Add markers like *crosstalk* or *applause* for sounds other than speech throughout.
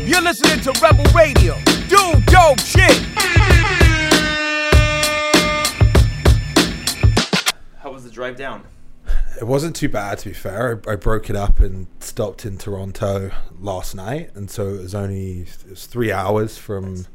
You're listening to Rebel Radio. Do dope shit. How was the drive down? It wasn't too bad, to be fair. I, I broke it up and stopped in Toronto last night, and so it was only it was three hours from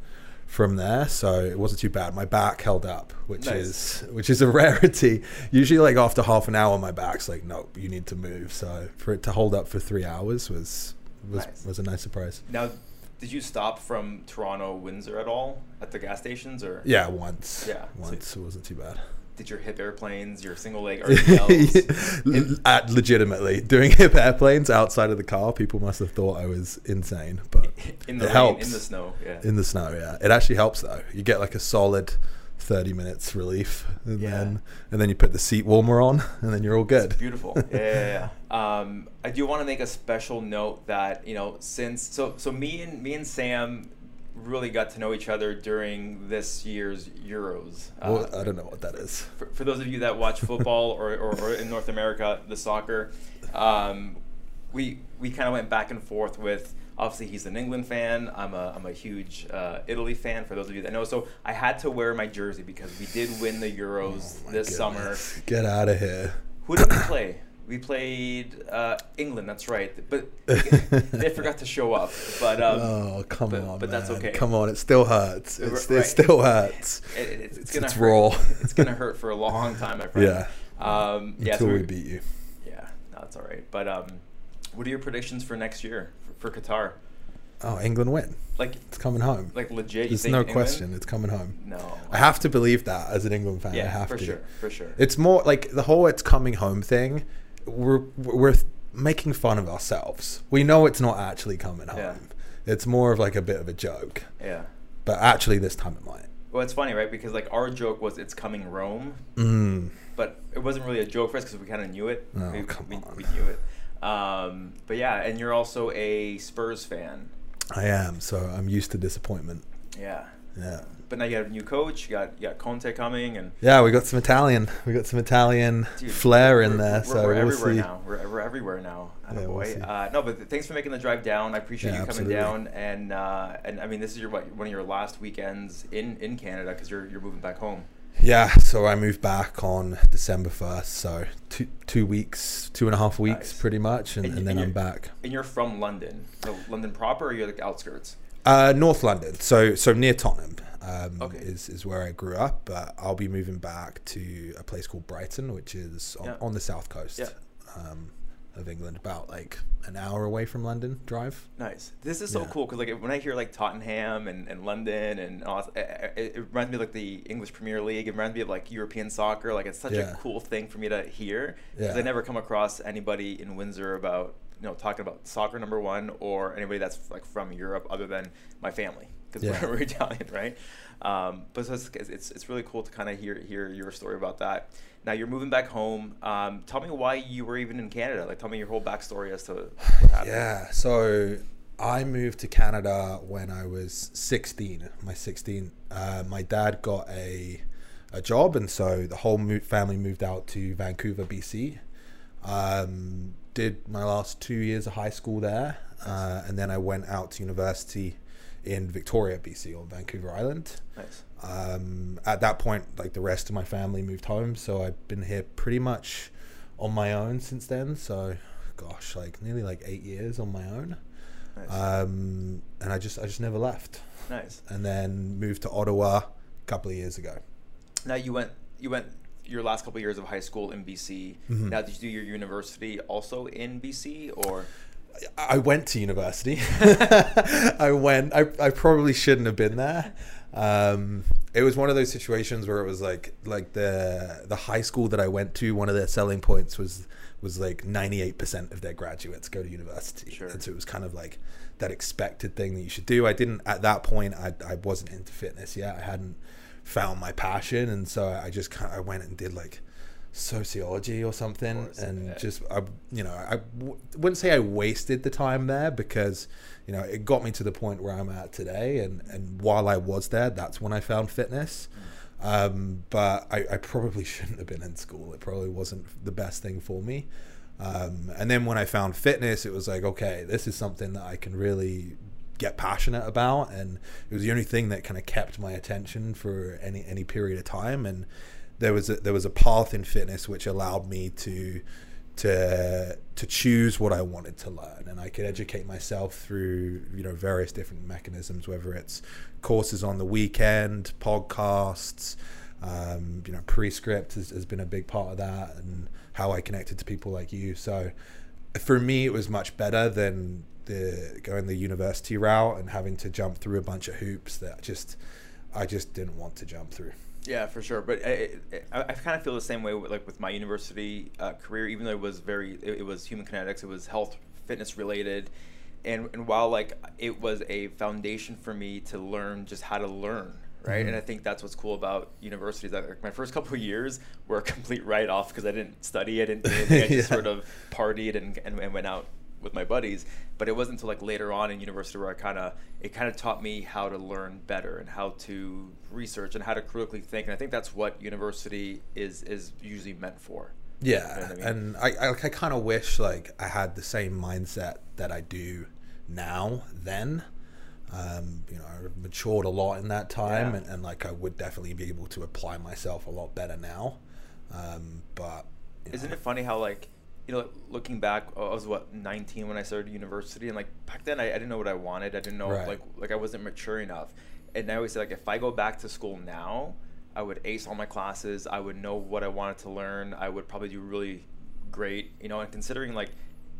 from there, so it wasn't too bad. My back held up, which Nice. is which is a *laughs* rarity. Usually, like after half an hour, my back's like, nope, you need to move. So for it to hold up for three hours was was Nice. was a nice surprise. Now, did you stop from Toronto, Windsor at all at the gas stations, or Yeah, once. Yeah, so- once it wasn't too bad. did your hip airplanes, your single leg *laughs* RDLs? At legitimately doing hip airplanes outside of the car, people must have thought I was insane, but *laughs* in the it rain, helps. in the snow? Yeah. in the snow. Yeah, it actually helps though. You get like a solid thirty minutes relief, and Yeah. then and then you put the seat warmer on, and then you're all good. Beautiful. Yeah, yeah, yeah. *laughs* Um, I do want to make a special note that you know since so so me and me and Sam really got to know each other during this year's Euros. Well, Uh, I don't know what that is. for, for those of you that watch football *laughs* or, or, or in North America, the soccer, um, we we kind of went back and forth with. Obviously, he's an England fan. I'm a, I'm a huge uh, Italy fan. For those of you that know, so I had to wear my jersey because we did win the Euros Oh this summer. Get out of here. Who did we play? We played uh, England. That's right. But *laughs* they forgot to show up. But um, oh come but- on, but that's okay. Come on, it still hurts. It's, Right. It still hurts. *laughs* it, it- it's, It's- gonna it's hurt. raw. it's gonna hurt for a *laughs* long time, my friend. Yeah. Um, yeah. Until so we beat you. Yeah, no, that's all right. But um, what are your predictions for next year for, for Qatar? Oh, England win. Like, It's coming home. like legit? There's no England? question. It's coming home. No. I have to believe that as an England fan. I Yeah, have for to. sure, for sure. It's more like the whole "it's coming home" thing. We're we're making fun of ourselves. We know it's not actually coming home. Yeah. It's more of like a bit of a joke. yeah. But actually, this time it might. Well, it's funny, right? Because like our joke was it's coming Rome, Mm. but it wasn't really a joke for us because we kind of knew it. Oh, we, come we, on. we knew it. Um, but yeah, and you're also a Spurs fan. I am. So I'm used to disappointment. Yeah. Yeah. But now you have a new coach. You got you got Conte coming, and Yeah, we got some Italian. We got some Italian Dude, flair in there. We're, so we're we'll everywhere see. now. We're, we're everywhere now. Yeah, we'll boy. uh, no, but th- thanks for making the drive down. I appreciate Yeah, you coming absolutely. down, and uh, and I mean this is your what, one of your last weekends in in Canada because you're you're moving back home. Yeah, so I moved back on December first. So two two weeks, two and a half weeks, Nice. pretty much, and, And and then and I'm back. And you're from London, so London proper, or you're like outskirts. Uh, North London, so so near Tottenham um, Okay. is is where I grew up. But I'll be moving back to a place called Brighton, which is on, Yeah. on the south coast Yeah. um, of England, about like an hour away from London drive. Nice. This is so Yeah. cool because like when I hear like Tottenham and, and London and all, it, it it reminds me of like the English Premier League. It reminds me of like European soccer. Like it's such a cool thing for me to hear because. I never come across anybody in Windsor about you know talking about soccer number one or anybody that's like from Europe other than my family because Yeah. we're, *laughs* we're Italian, right? Um, but so it's, it's it's really cool to kind of hear hear your story about that. Now you're moving back home. Um, tell me why you were even in Canada. Like tell me your whole backstory as to what happened. Yeah, so I moved to Canada when I was 16. My 16, uh, my dad got a a job, and so the whole mo- family moved out to Vancouver, BC. Um, did my last two years of high school there, uh, and then I went out to university in Victoria, BC, on Vancouver Island. Nice. Um, at that point, like the rest of my family moved home, so I've been here pretty much on my own since then. So, gosh, like nearly like eight years on my own. Nice. Um, and I just I just never left, nice. and then moved to Ottawa a couple of years ago. Now you went you went your last couple of years of high school in BC. Mhm. Now did you do your university also in BC or I went to university. *laughs* I went. I, I probably shouldn't have been there. Um, it was one of those situations where it was like like the the high school that I went to. One of their selling points was was like ninety eight percent of their graduates go to university, Sure. and so it was kind of like that expected thing that you should do. I didn't at that point. I I wasn't into fitness yet. I hadn't found my passion, and so I just kind of, I went and did like sociology or something course, and yeah. just I, you know I w- wouldn't say I wasted the time there because you know it got me to the point where I'm at today and and while I was there that's when I found fitness um, but I, I probably *laughs* shouldn't have been in school it probably wasn't the best thing for me um, and then when I found fitness it was like okay this is something that I can really get passionate about, and it was the only thing that kind of kept my attention for any any period of time. And there was a, there was a path in fitness which allowed me to to to choose what I wanted to learn, and I could educate myself through you know various different mechanisms, whether it's courses on the weekend, podcasts. Um, you know, Prescript has, has been a big part of that, and how I connected to people like you. So, for me, it was much better than the going the university route and having to jump through a bunch of hoops that just I just didn't want to jump through. Yeah, for sure. But I, I, I kind of feel the same way with, like with my university uh, career, even though it was very, it, it, was human kinetics, it was health, fitness related, and and while like it was a foundation for me to learn just how to learn, right? Mm-hmm. And I think that's what's cool about universities. That like, my first couple of years were a complete write off because I didn't study, I didn't do anything. I *laughs* just yeah. sort of partied and, and, and went out with my buddies. But it wasn't until like later on in university where I kind of it kind of taught me how to learn better and how to research and how to critically think. And I think that's what university is is usually meant for. Yeah, you know I mean? and I I, I kind of wish like I had the same mindset that I do now then. Um, you know, I've matured a lot in that time, yeah. and, and, like I would definitely be able to apply myself a lot better now. Um, but isn't know. it funny how like you know, looking back, I was what 19 when I started university, and like back then, I, I didn't know what I wanted. I didn't know right. like like I wasn't mature enough. And I always say like if I go back to school now, I would ace all my classes. I would know what I wanted to learn. I would probably do really great. You know, and considering like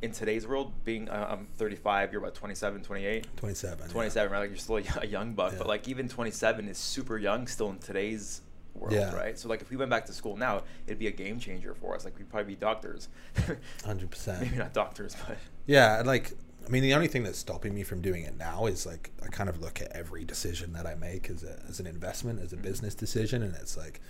in today's world, being uh, I'm 35, you're about 27, 28. 27. 27, yeah. right? Like you're still a young buck, yeah. but like even 27 is super young still in today's world, yeah. right? So like if we went back to school now, it'd be a game changer for us. Like we'd probably be doctors. *laughs* Hundred percent. Maybe not doctors, but yeah, like I mean, the only thing that's stopping me from doing it now is like I kind of look at every decision that I make as a, as an investment, as a mm-hmm. business decision, and it's like,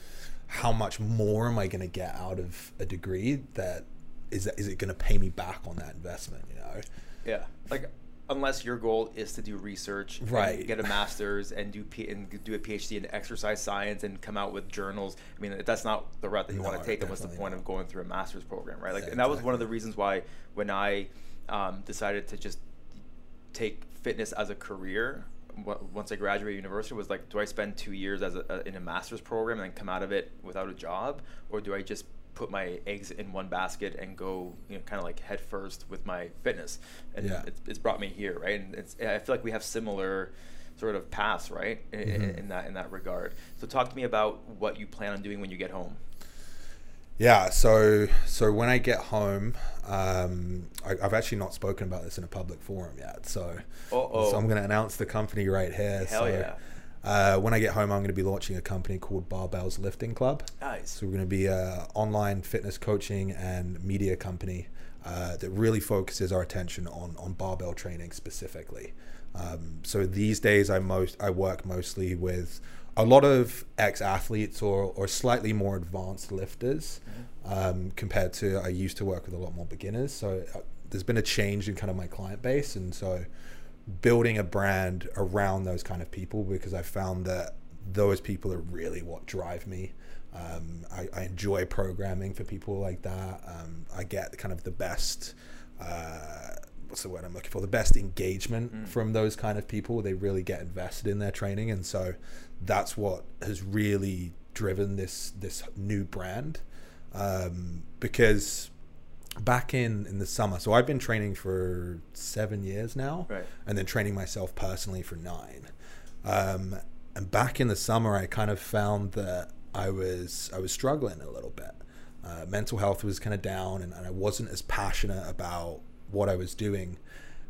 how much more am I going to get out of a degree that is that, is it going to pay me back on that investment? You know? Yeah, like unless your goal is to do research, right? get a master's and do P- and do a PhD in exercise science and come out with journals. I mean, that's not the route that you no, want to take. And what's the point not. of going through a master's program, right? Like, yeah, and that exactly. was one of the reasons why when I um, decided to just take fitness as a career once I graduated university was like, do I spend two years as a, in a master's program and then come out of it without a job, or do I just put my eggs in one basket and go, you know, kind of like head first with my fitness. And yeah. it's, it's brought me here, right? And it's, I feel like we have similar sort of paths, right, in, mm-hmm. in, that in that regard. So talk to me about what you plan on doing when you get home. Yeah, so so when I get home, um, I, have actually not spoken about this in a public forum yet. So, Uh-oh. so I'm going to announce the company right here. Hell so, yeah! Uh, when I get home, I'm going to be launching a company called Barbells Lifting Club. Nice. So we're going to be an online fitness coaching and media company uh, that really focuses our attention on on barbell training specifically. Um, so these days, I most I work mostly with a lot of ex athletes or or slightly more advanced lifters mm-hmm. um, compared to I used to work with a lot more beginners. So uh, there's been a change in kind of my client base, and so building a brand around those kind of people because I found that those people are really what drive me. Um, I, I, enjoy programming for people like that. Um, I get kind of the best. Uh, what's the word I'm looking for? The best engagement mm. from those kind of people. They really get invested in their training, and so that's what has really driven this this new brand. Um, because back in in the summer. So I've been training for seven years now, right. and then training myself personally for nine. Um, and back in the summer, I kind of found that I was I was struggling a little bit. Uh, mental health was kind of down, and, and I wasn't as passionate about what I was doing.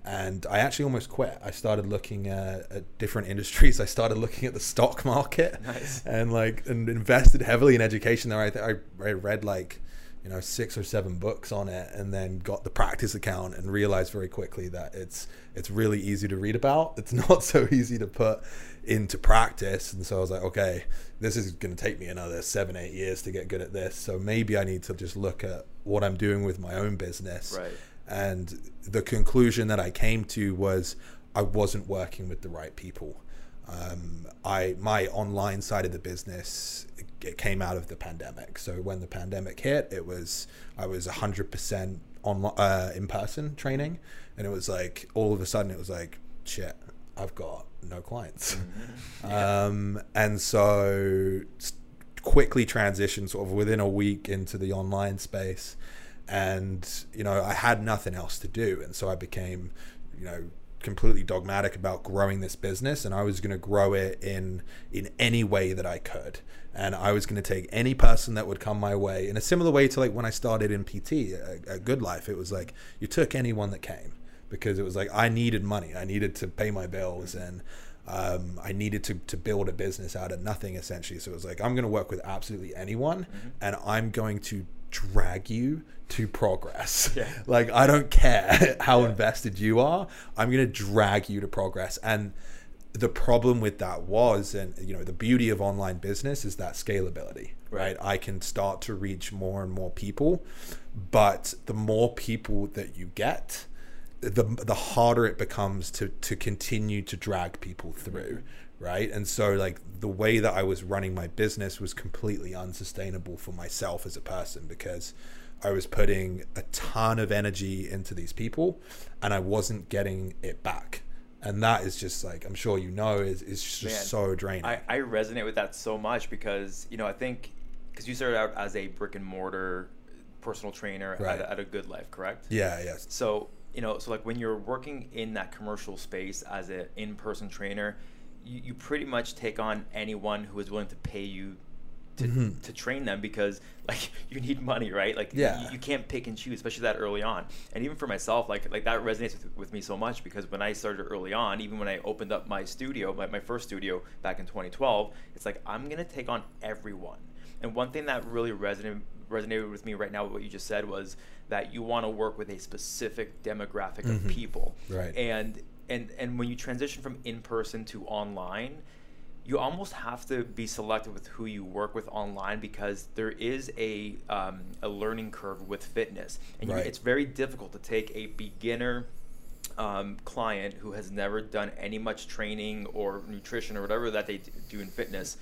And I actually almost quit. I started looking at, at different *laughs* industries. I started looking at the stock market, nice. and like and invested heavily in education. There, I, I, I read like you know six or seven books on it and then got the practice account and realized very quickly that it's it's really easy to read about. *laughs* It's not so easy to put into practice. And so i was like okay this is going to take me another seven eight years to get good at this. So maybe i need to just look at what i'm doing with my own business. Right. and the conclusion that i came to was i wasn't working with the right people. Um, I my online side of the business it came out of the pandemic. So when the pandemic hit, it was I was hundred percent on uh, in person training, and it was like all of a sudden it was like shit. I've got no clients. Mm-hmm. *laughs* Um, and so quickly transitioned sort of within a week into the online space. And, you know, I had nothing else to do. And so I became, you know, completely dogmatic about growing this business and I was going to grow it in in any way that I could. And I was going to take any person that would come my way in a similar way to like when I started in PT at GoodLife. It was like you took anyone that came because it was like I needed money. I needed to pay my bills and um, I needed to, to build a business out of nothing essentially. So it was like I'm going to work with absolutely anyone and I'm going to drag you to progress. Yeah. *laughs* like I don't care *laughs* how invested you are. I'm going to drag you to progress. And the problem with that was and you know the beauty of online business is that scalability, right? Right. I can start to reach more and more people, but the more people that you get, the the harder it becomes to to continue to drag people through mm-hmm. Right and so like the way that i was running my business was completely unsustainable for myself as a person because i was putting a ton of energy into these people and i wasn't getting it back and that is just like i'm sure you know is, is just Man, so draining I, I resonate with that so much because you know I think because you started out as a brick and mortar personal trainer Right. at, a, at a GoodLife, correct? yeah yes So you know, so like when you're working in that commercial space as an in-person trainer, you, you pretty much take on anyone who is willing to pay you to, Mhm. to train them because *laughs* like you need money, right? Like Yeah. you, you can't pick and choose, especially that early on. And even for myself, like like that resonates with, with me so much because when I started early on, even when I opened up my studio, my, my first studio back in 2012, it's like I'm gonna take on everyone. And one thing that really resonated resonated with me right now, with what you just said was that you want to work with a specific demographic of Mhm. people. Right. And and and when you transition from in person to online, you almost have to be selective with who you work with online because there is a um, a learning curve with fitness, and Right. you, it's very difficult to take a beginner um, client who has never done any much training or nutrition or whatever that they do in fitness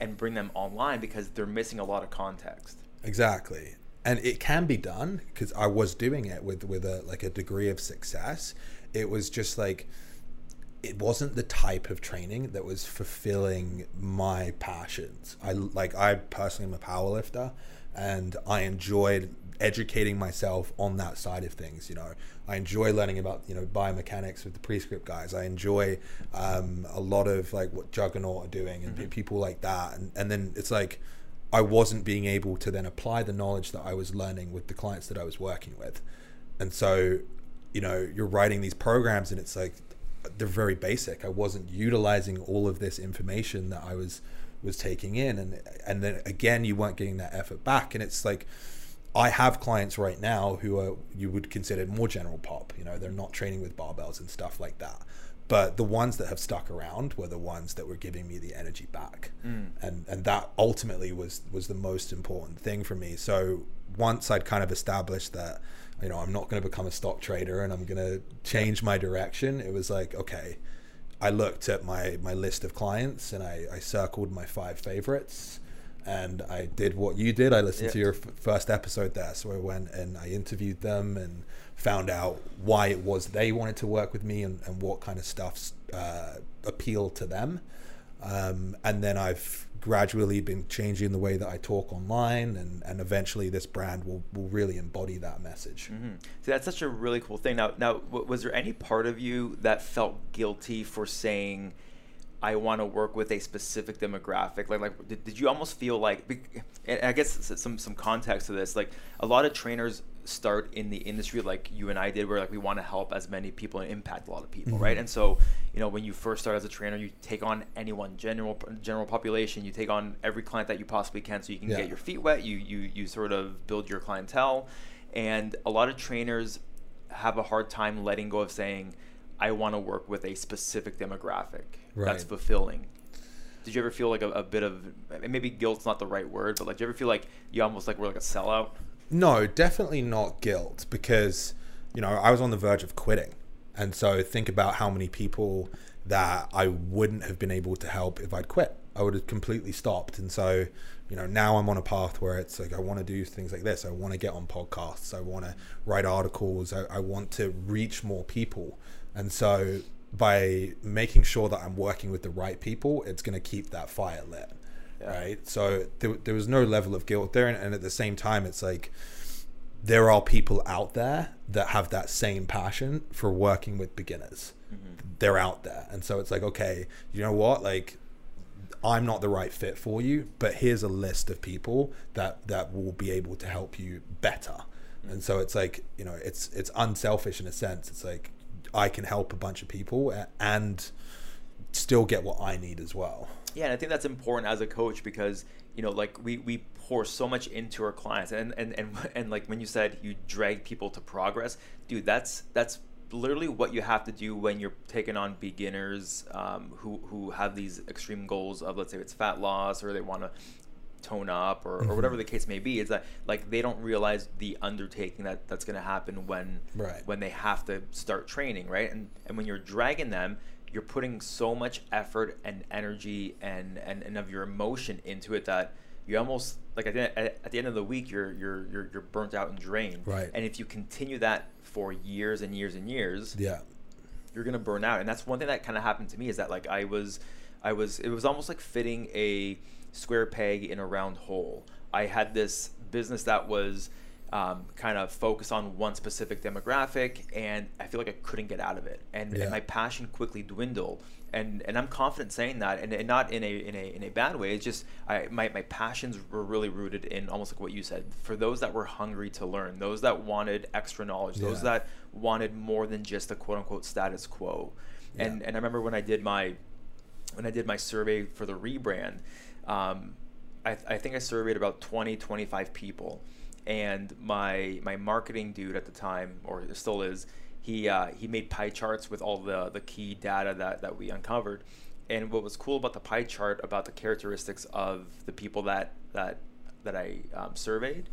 and bring them online because they're missing a lot of context. Exactly. And it can be done because I was doing it with with a like a degree of success. It was just like it wasn't the type of training that was fulfilling my passions. I like I personally am a power lifter and I enjoyed educating myself on that side of things, you know. I enjoy learning about, you know, biomechanics with the prescript guys. I enjoy um, a lot of like what Juggernaut are doing and pe- people like that and and then it's like I wasn't being able to then apply the knowledge that I was learning with the clients that I was working with. And so, you know, you're writing these programs and it's like they're very basic. I wasn't utilizing all of this information that I was was taking in and and then again you weren't getting that effort back and it's like I have clients right now who are you would consider more general pop, you know, they're not training with barbells and stuff like that. But the ones that have stuck around were the ones that were giving me the energy back. Mm. And and that ultimately was was the most important thing for me. So once I'd kind of established that, you know, I'm not going to become a stock trader and I'm going to change my direction, it was like, okay, I looked at my my list of clients and I, I circled my five favorites and I did what you did. I listened to your f- first episode there, so I went and I interviewed them and found out why it was they wanted to work with me and, and what kind of stuff uh, appealed to them. Um, and then I've gradually been changing the way that I talk online, and, and eventually this brand will, will really embody that message. hmm See, that's such a really cool thing. Now, now, was there any part of you that felt guilty for saying, "I want to work with a specific demographic"? Like, like, did, did you almost feel like? I guess some some context to this. Like, a lot of trainers start in the industry like you and I did, where like we want to help as many people and impact a lot of people, right? Mhm. And so, you know, when you first start as a trainer, you take on anyone, general general population. You take on every client that you possibly can, so you can Yeah. get your feet wet. You you you sort of build your clientele, and a lot of trainers have a hard time letting go of saying, "I want to work with a specific demographic that's fulfilling." Did you ever feel like a, a bit of maybe guilt's not the right word, but like, do you ever feel like you almost like were like a sellout? No, definitely not guilt because, you know, I was on the verge of quitting. And so think about how many people that I wouldn't have been able to help if I'd quit. I would have completely stopped. And so, you know, now I'm on a path where it's like I want to do things like this. I want to get on podcasts. I want to write articles. I, I want to reach more people. And so by making sure that I'm working with the right people, it's going to keep that fire lit. Yeah. Right. So there, there was no level of guilt there. And, and at the same time, it's like there are people out there that have that same passion for working with beginners. Mm-hmm. They're out there. And so it's like, okay, you know what? Like, I'm not the right fit for you, but here's a list of people that that will be able to help you better. Mm-hmm. And so it's like, you know, it's it's unselfish in a sense. It's like I can help a bunch of people and still get what I need as well. Yeah, and I think that's important as a coach because you know, like we we pour so much into our clients, and and and *laughs* and like when you said you drag people to progress, dude, that's that's literally what you have to do when you're taking on beginners um, who who have these extreme goals of let's say it's fat loss or they want to tone up or, or whatever the case may be is that like they don't realize the undertaking that that's going to happen when Right. when they have to start training right and and when you're dragging them you're putting so much effort and energy and and, and of your emotion into it that you almost like at the, at, the end of the week you're you're you're, you're burnt out and drained Right. and if you continue that for years and years and years Yeah. you're gonna burn out and that's one thing that kind of happened to me is that like i was i was it was almost like fitting a square peg in a round hole i had this business that was um, kind of focus on one specific demographic and i feel like i couldn't get out of it and, Yeah. and my passion quickly dwindled and and i'm confident saying that and, and not in a in a in a bad way it's just i my, my passions were really rooted in almost like what you said for those that were hungry to learn those that wanted extra knowledge those that wanted more than just a quote unquote status quo. And Yeah. and I remember when I did my when I did my survey for the rebrand, um, I, I think I surveyed about 20, 25 people. And my my marketing dude at the time, or still is, he uh, he made pie charts with all the, the key data that, that we uncovered. And what was cool about the pie chart about the characteristics of the people that that that I um, surveyed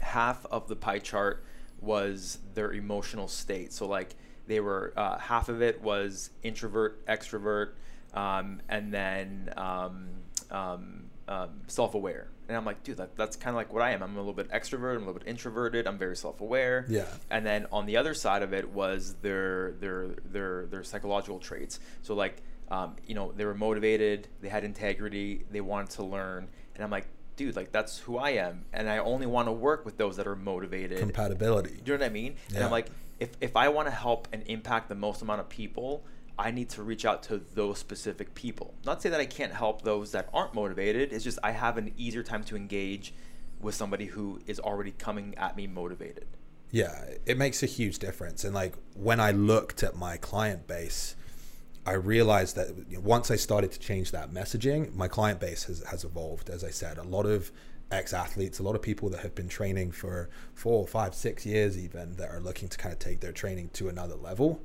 half of the pie chart was their emotional state. So like they were uh, half of it was introvert, extrovert, um, and then um, um, um, self-aware. And I'm like, dude, that, that's kind of like what I am. I'm a little bit extrovert. I'm a little bit introverted. I'm very self-aware. Yeah. And then on the other side of it was their their their their psychological traits. So like, um, you know, they were motivated. They had integrity. They wanted to learn. And I'm like, dude, like that's who I am. And I only want to work with those that are motivated. Compatibility. Do you know what I mean? And I'm like, if, if I want to help and impact the most amount of people, I need to reach out to those specific people. Not say that I can't help those that aren't motivated. It's just I have an easier time to engage with somebody who is already coming at me motivated. Yeah, it makes a huge difference. And like when I looked at my client base, I realized that once I started to change that messaging, my client base has, has evolved. As I said, a lot of ex athletes, a lot of people that have been training for four, five, six years, even that are looking to kind of take their training to another level.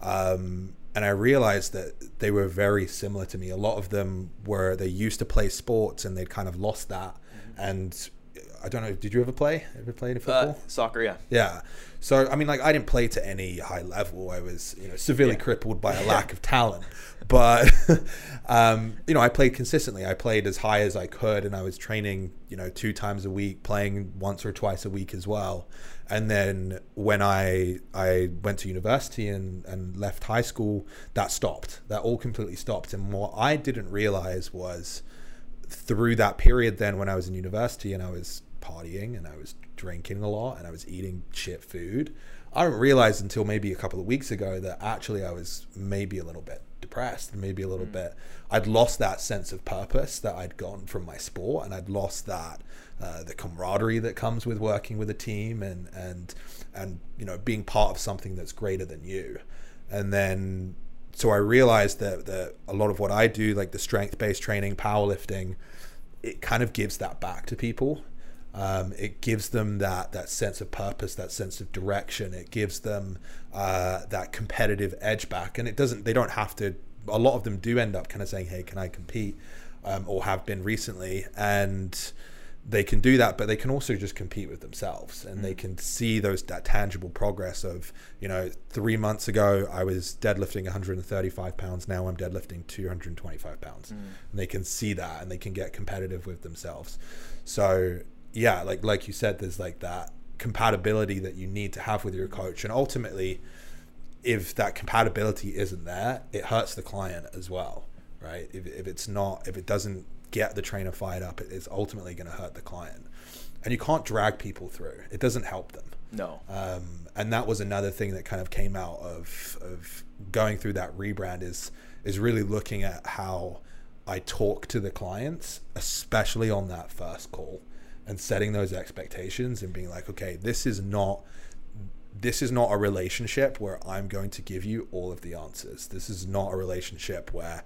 Um, and I realized that they were very similar to me. A lot of them were they used to play sports and they'd kind of lost that. And I don't know, did you ever play? Ever play any football? Uh, soccer, yeah. Yeah. So I mean, like, I didn't play to any high level. I was, you know, severely Yeah. crippled by a *laughs* lack of talent. But, *laughs* um, you know, I played consistently. I played as high as I could, and I was training, you know, two times a week, playing once or twice a week as well. And then when I I went to university and and left high school, that stopped. That all completely stopped. And what I didn't realize was through that period then when I was in university and I was partying and I was drinking a lot and I was eating shit food, I didn't realize until maybe a couple of weeks ago that actually I was maybe a little bit depressed, maybe a little mm. bit. I'd lost that sense of purpose that I'd gotten from my sport, and I'd lost that uh, the camaraderie that comes with working with a team and and and you know being part of something that's greater than you. And then so I realized that that a lot of what I do, like the strength based training, powerlifting, it kind of gives that back to people. Um, it gives them that that sense of purpose, that sense of direction. It gives them uh, that competitive edge back, and it doesn't. They don't have to. A lot of them do end up kind of saying, "Hey, can I compete?" Um, or have been recently, and they can do that, but they can also just compete with themselves, and they mm. can see those that tangible progress of you know three months ago I was deadlifting 135 pounds, now I'm deadlifting 225 pounds, mm. and they can see that, and they can get competitive with themselves. So yeah, like like you said, there's like that compatibility that you need to have with your mm. coach, and ultimately, if that compatibility isn't there, it hurts the client as well, right? If, if it's not, if it doesn't get the trainer fired up, it's ultimately going to hurt the client. And you can't drag people through. It doesn't help them. No. Um, and that was another thing that kind of came out of of going through that rebrand is is really looking at how I talk to the clients, especially on that first call, and setting those expectations and being like, okay, this is not this is not a relationship where I'm going to give you all of the answers. This is not a relationship where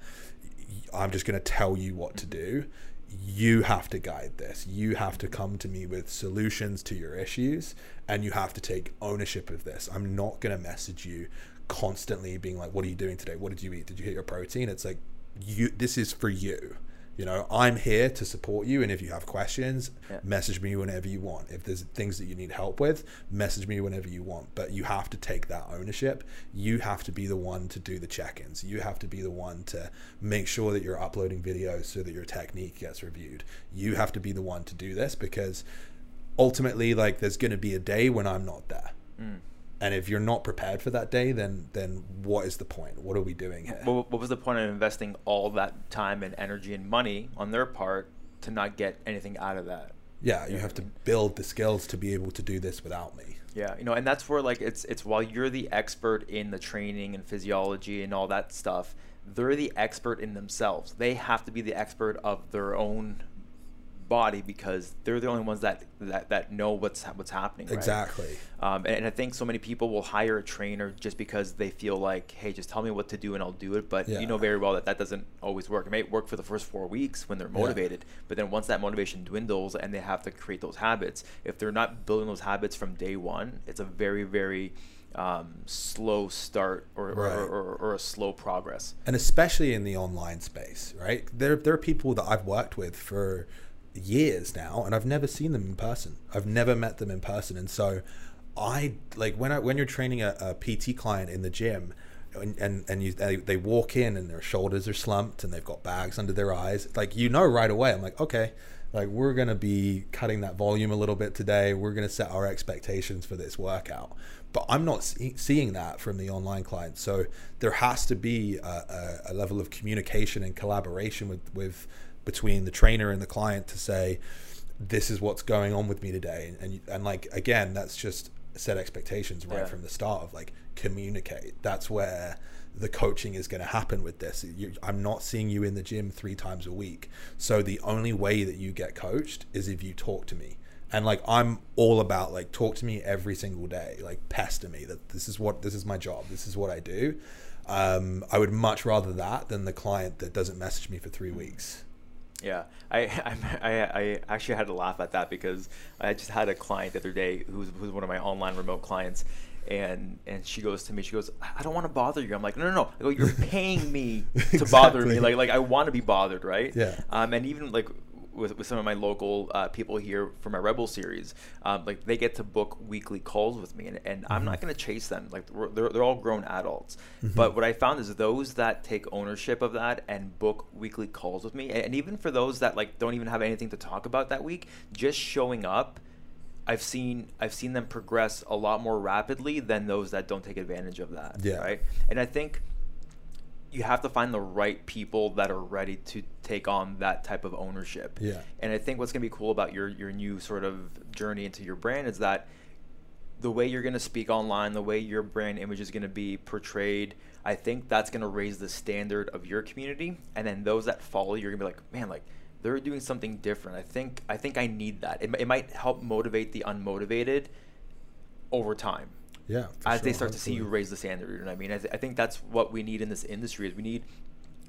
I'm just going to tell you what to do. You have to guide this. You have to come to me with solutions to your issues and you have to take ownership of this. I'm not going to message you constantly being like, What are you doing today? What did you eat? Did you hit your protein? It's like, you, this is for you you know i'm here to support you and if you have questions yeah. message me whenever you want. If there's things that you need help with message me whenever you want. But you have to take that ownership. You have to be the one to do the check-ins. You have to be the one to make sure that you're uploading videos so that your technique gets reviewed. You have to be the one to do this because ultimately like there's going to be a day when i'm not there. Mm and if you're not prepared for that day then then what is the point? What are we doing here? What, what was the point of investing all that time and energy and money on their part to not get anything out of that? Yeah you have to build the skills to be able to do this without me. Yeah you know and that's where like it's it's while you're the expert in the training and physiology and all that stuff they're the expert in themselves. They have to be the expert of their own body because they're the only ones that that, that know what's what's happening. Right? Exactly. Um, and, and, I think so many people will hire a trainer just because they feel like, hey, just tell me what to do and I'll do it. But yeah. you know very well that that doesn't always work. It may work for the first four weeks when they're motivated, yeah. but then once that motivation dwindles and they have to create those habits, if they're not building those habits from day one, it's a very very um, slow start or, right. or, or, or, a slow progress. And especially in the online space, right? There, there are people that I've worked with for years now, and I've never seen them in person. I've never met them in person, and so I like when I when you're training a, a PT client in the gym. And and, and you, they, they walk in and their shoulders are slumped and they've got bags under their eyes. Like you know right away. I'm like, okay, like we're gonna be cutting that volume a little bit today. We're gonna set our expectations for this workout. But I'm not see- seeing that from the online clients. So there has to be a, a, a level of communication and collaboration with with between the trainer and the client to say, this is what's going on with me today. And, and like, again, that's just set expectations right yeah. from the start of like communicate. That's where the coaching is going to happen with this. You, I'm not seeing you in the gym three times a week. So the only way that you get coached is if you talk to me. And like I'm all about like talk to me every single day, like pester me that this is what this is my job, this is what I do. Um, I would much rather that than the client that doesn't message me for three weeks. Yeah, I, *laughs* I, I actually had to laugh at that because I just had a client the other day who's, who's one of my online remote clients, and and she goes to me, she goes, I don't want to bother you. I'm like, no, no, no. I go, you're paying me *laughs* to exactly. bother me. Like, like I want to be bothered, right? Yeah. Um, and even like with, with some of my local uh, people here for my Rebel series, um, like they get to book weekly calls with me, and, and mm-hmm. I'm not going to chase them. Like they're, they're all grown adults. Mm-hmm. But what I found is those that take ownership of that and book weekly calls with me, and, and even for those that like don't even have anything to talk about that week, just showing up. I've seen I've seen them progress a lot more rapidly than those that don't take advantage of that. Yeah. Right. And I think you have to find the right people that are ready to take on that type of ownership. Yeah. And I think what's going to be cool about your your new sort of journey into your brand is that the way you're going to speak online, the way your brand image is going to be portrayed, I think that's going to raise the standard of your community and then those that follow you're going to be like, "Man, like they're doing something different. I think I think I need that." It, it might help motivate the unmotivated over time. Yeah. As sure, they start to see you raise the standard, you know what I mean? I, th- I think that's what we need in this industry is we need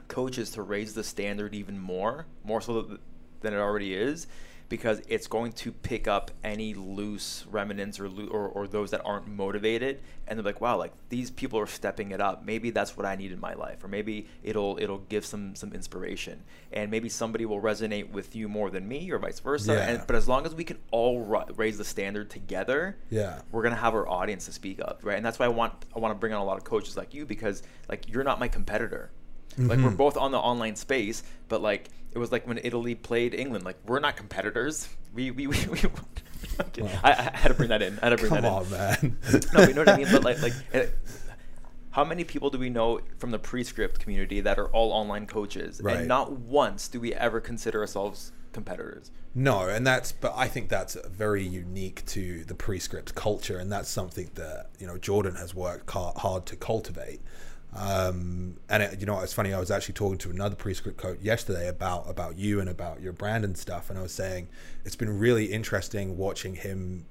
coaches to raise the standard even more, more so than it already is, because it's going to pick up any loose remnants or, or, or those that aren't motivated and they're like wow like these people are stepping it up. Maybe that's what i need in my life or maybe it'll it'll give some some inspiration. And maybe somebody will resonate with you more than me or vice versa. Yeah. and, but as long as we can all raise the standard together yeah. we're gonna have our audience to speak up right? And that's why i want i want to bring on a lot of coaches like you because like you're not my competitor Mm-hmm. Like we're mm-hmm. both on the online space, but like it was like when Italy played England. Like we're not competitors. We we we. we *laughs* I, I, had to bring that in. I had to bring Come that on, in. man. *laughs* no, you know what I mean. But like *laughs* like. It, how many people do we know from the prescript community that are all online coaches Right. and not once do we ever consider ourselves competitors No, and that's but I think that's very unique to the prescript culture, and that's something that you know Jordan has worked hard to cultivate. Um, and it, you know, it's funny. I was actually talking to another prescript coach yesterday about about you and about your brand and stuff, and I was saying it's been really interesting watching him,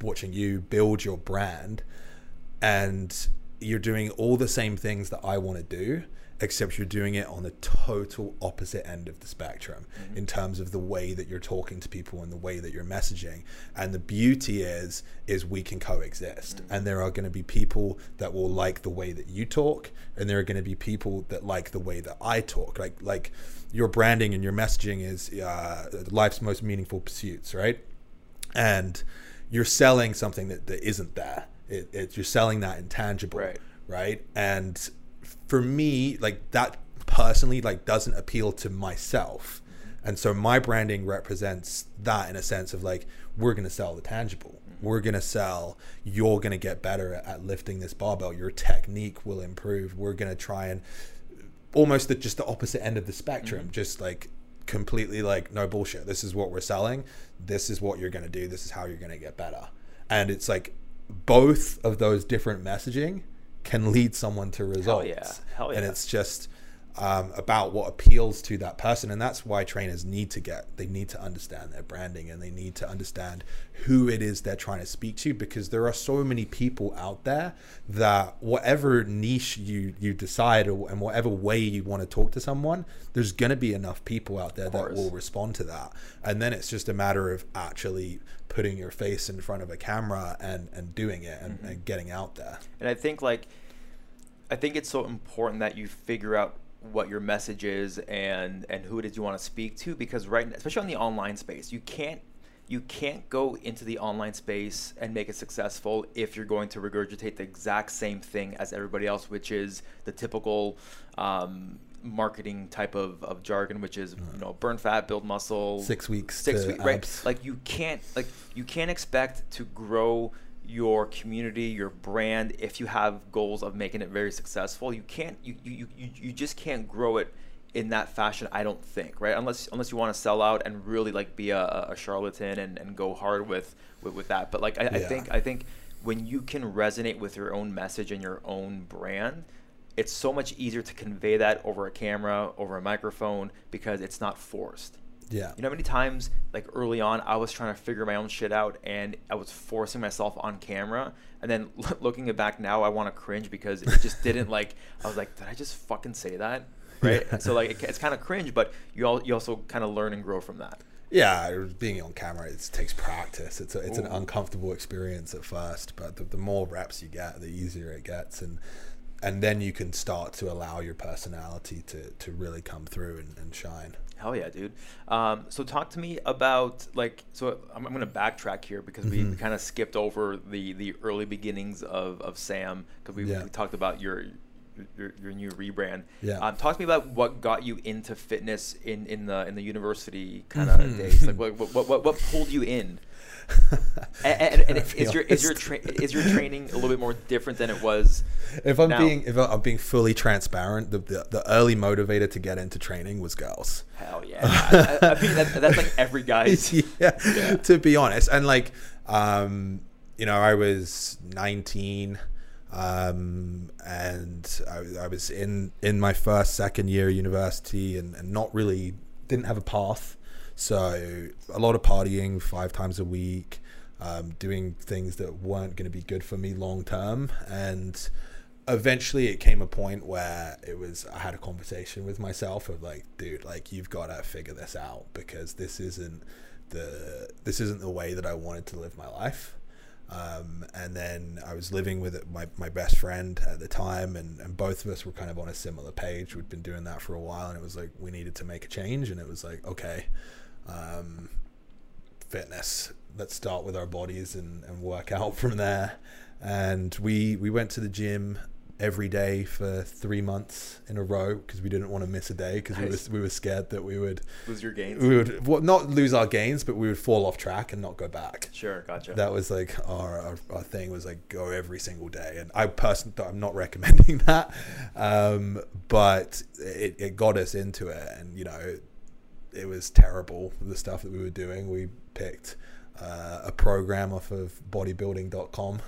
watching you build your brand, and you're doing all the same things that I want to do, except you're doing it on the total opposite end of the spectrum in terms of the way that you're talking to people and the way that you're messaging. And the beauty is, is we can coexist. And there are going to be people that will like the way that you talk, and there are going to be people that like the way that I talk. Like, like your branding and your messaging is uh, life's most meaningful pursuits, right? and you're selling something that, that isn't there. It, it, you're selling that intangible, Right. right? And for me, like that personally, like doesn't appeal to myself. And so my branding represents that in a sense of like we're going to sell the tangible. We're going to sell. You're going to get better at, at lifting this barbell. Your technique will improve. We're going to try and almost the, just the opposite end of the spectrum mm-hmm. just like completely like no bullshit this is what we're selling this is what you're going to do this is how you're going to get better and it's like both of those different messaging can lead someone to results yeah. Hell and it's just um, about what appeals to that person. And that's why trainers need to get they need to understand their branding and they need to understand who it is they're trying to speak to because there are so many people out there that whatever niche you you decide or, and whatever way you want to talk to someone there's going to be enough people out there that will respond to that. And then it's just a matter of actually putting your face in front of a camera and and doing it and, and getting out there. And I think like I think it's so important that you figure out what your message is and and who it is you want to speak to because right now, especially on the online space you can't you can't go into the online space and make it successful if you're going to regurgitate the exact same thing as everybody else which is the typical um, marketing type of, of jargon which is you know burn fat build muscle. Six weeks six weeks right? like you can't like you can't expect to grow your community your brand if you have goals of making it very successful you can't you you, you, you just can't grow it in that fashion i don't think right? Unless unless you want to sell out and really like be a, a charlatan and, and go hard with, with with that. But like I, I think i think when you can resonate with your own message and your own brand it's so much easier to convey that over a camera over a microphone because it's not forced yeah you know how many times, like early on, I was trying to figure my own shit out and I was forcing myself on camera. And then *laughs* looking it back now, I want to cringe because it just *laughs* didn't like, I was like, did I just fucking say that? Right. Yeah. So, like, it, it's kind of cringe, but you, all, you also kind of learn and grow from that. Yeah, being on camera it takes practice. It's a, it's an uncomfortable experience at first, but the, the more reps you get, the easier it gets, and and then you can start to allow your personality to, to really come through and, and shine. Hell yeah, dude. Um, so talk to me about like so I'm, I'm gonna backtrack here because we, we Mhm. kind of skipped over the the early beginnings of, of Sam because we, Yeah. we talked about your your, your new rebrand. Yeah. Um, talk to me about what got you into fitness in, in the in the university kind of Mhm. days. Like *laughs* what, what what what pulled you in? *laughs* And, and, is your is your tra- is your training a little bit more different than it was? If I'm now? being if I'm being fully transparent, the, the the early motivator to get into training was girls. Hell yeah! I, I, I think that, that's like every guy's. *laughs* yeah, Yeah. to be honest and like um you know i was 19 um and I, I was in in my first second year of university and, and not really didn't have a path so a lot of partying five times a week um, doing things that weren't going to be good for me long term. And eventually it came a point where it was i had a conversation with myself of like dude like you've got to figure this out because this isn't the this isn't the way that i wanted to live my life. Um, and then i was living with my, my best friend at the time and, and both of us were kind of on a similar page. We'd been doing that for a while and it was like we needed to make a change and it was like okay um, fitness. Let's start with our bodies and, and work out from there. And we we went to the gym every day for three months in a row because we didn't want to miss a day because Nice. we, were, we were scared that we would Lose your gains. we would well, not lose our gains, but we would fall off track and not go back. Sure, gotcha. That was like our, our, our thing was like go every single day, and I personally I'm not *laughs* recommending that, um, but it, it got us into it, and you know it was terrible the stuff that we were doing. We picked uh, a program off of bodybuilding.com,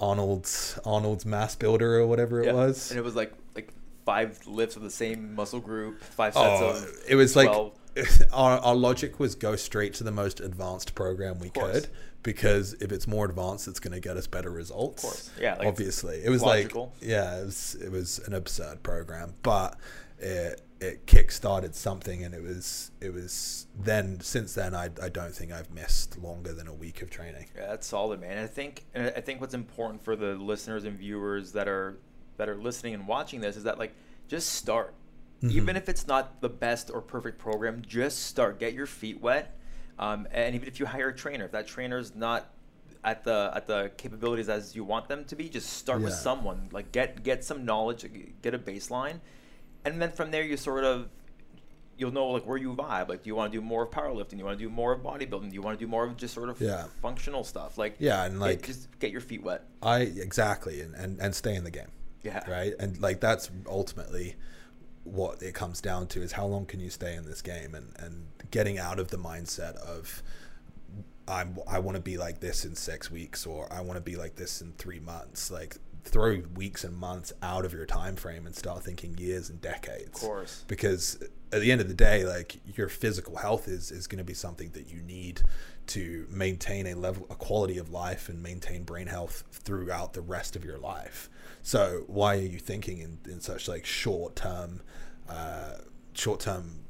Arnold's Arnold's Mass Builder or whatever it Mm-hmm. Was. And it was like like five lifts of the same muscle group, five sets Oh, of. it was 12. like *laughs* our, our logic was go straight to the most advanced program we could because if it's more advanced, it's going to get us better results. Of course. Yeah, like, obviously, it was logical. like yeah, it was, it was an absurd program, but it it kick-started something, and it was it was then since then I I don't think I've missed longer than a week of training. Yeah, that's solid, man. And I think and I think what's important for the listeners and viewers that are that are listening and watching this is that like just start. Mm-hmm. Even if it's not the best or perfect program, just start. Get your feet wet. Um, and even if you hire a trainer, if that trainer's not at the at the capabilities as you want them to be, just start with someone. Like get get some knowledge, get a baseline, and then from there you sort of you'll know like where you vibe. Like, do you want to do more of powerlifting? Do you want to do more of bodybuilding? Do you want to do more of just sort of Yeah. functional stuff? Like, Yeah, and get- like- just get your feet wet. I exactly and, and and stay in the game. Yeah. Right. And like that's ultimately what it comes down to is how long can you stay in this game and and getting out of the mindset of I'm I want to be like this in six weeks or I want to be like this in three months. Like throw weeks and months out of your time frame and start thinking years and decades. Of course. Because at the end of the day, like your physical health is is going to be something that you need to maintain a level, a quality of life, and maintain brain health throughout the rest of your life. So why are you thinking in, in such like short term, uh, short term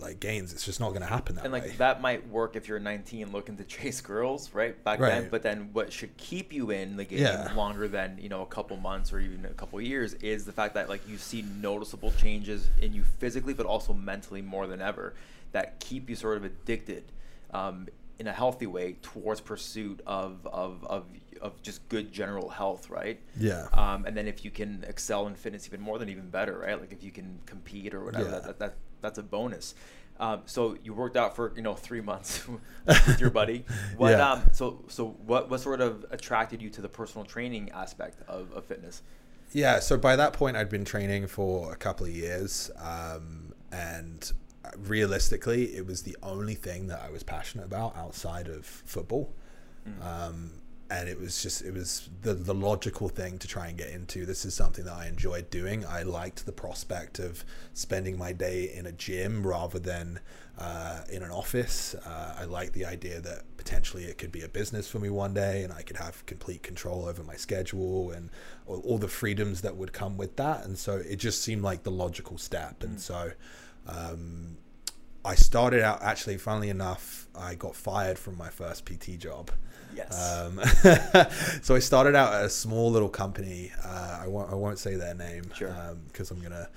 like gains? It's just not going to happen that And like way. that might work if you're 19 looking to *laughs* chase girls, right? Back then. But then what should keep you in the game Yeah. longer than, you know, a couple months or even a couple years is the fact that like you see noticeable changes in you physically but also mentally more than ever that keep you sort of addicted um, in a healthy way towards pursuit of, of, of, of just good general health, right? Yeah. Um, and then if you can excel in fitness even more, then even better, right? Like if you can compete or whatever, Yeah. that, that that's a bonus. Um, so you worked out for you know three months *laughs* with your buddy. *laughs* What Yeah. um so so what what sort of attracted you to the personal training aspect of, of fitness? Yeah, so by that point, I'd been training for a couple of years, um, and realistically, it was the only thing that I was passionate about outside of football. Um, and it was just it was the the logical thing to try and get into. This is something that I enjoyed doing. I liked the prospect of spending my day in a gym rather than uh, in an office. Uh, I liked the idea that potentially it could be a business for me one day, and I could have complete control over my schedule and all, all the freedoms that would come with that. And so it just seemed like the logical step. And so. Um, I started out actually, funnily enough, I got fired from my first PT job. Yes. Um, *laughs* so I started out at a small little company. Uh, I won't I won't say their name Sure. because I'm gonna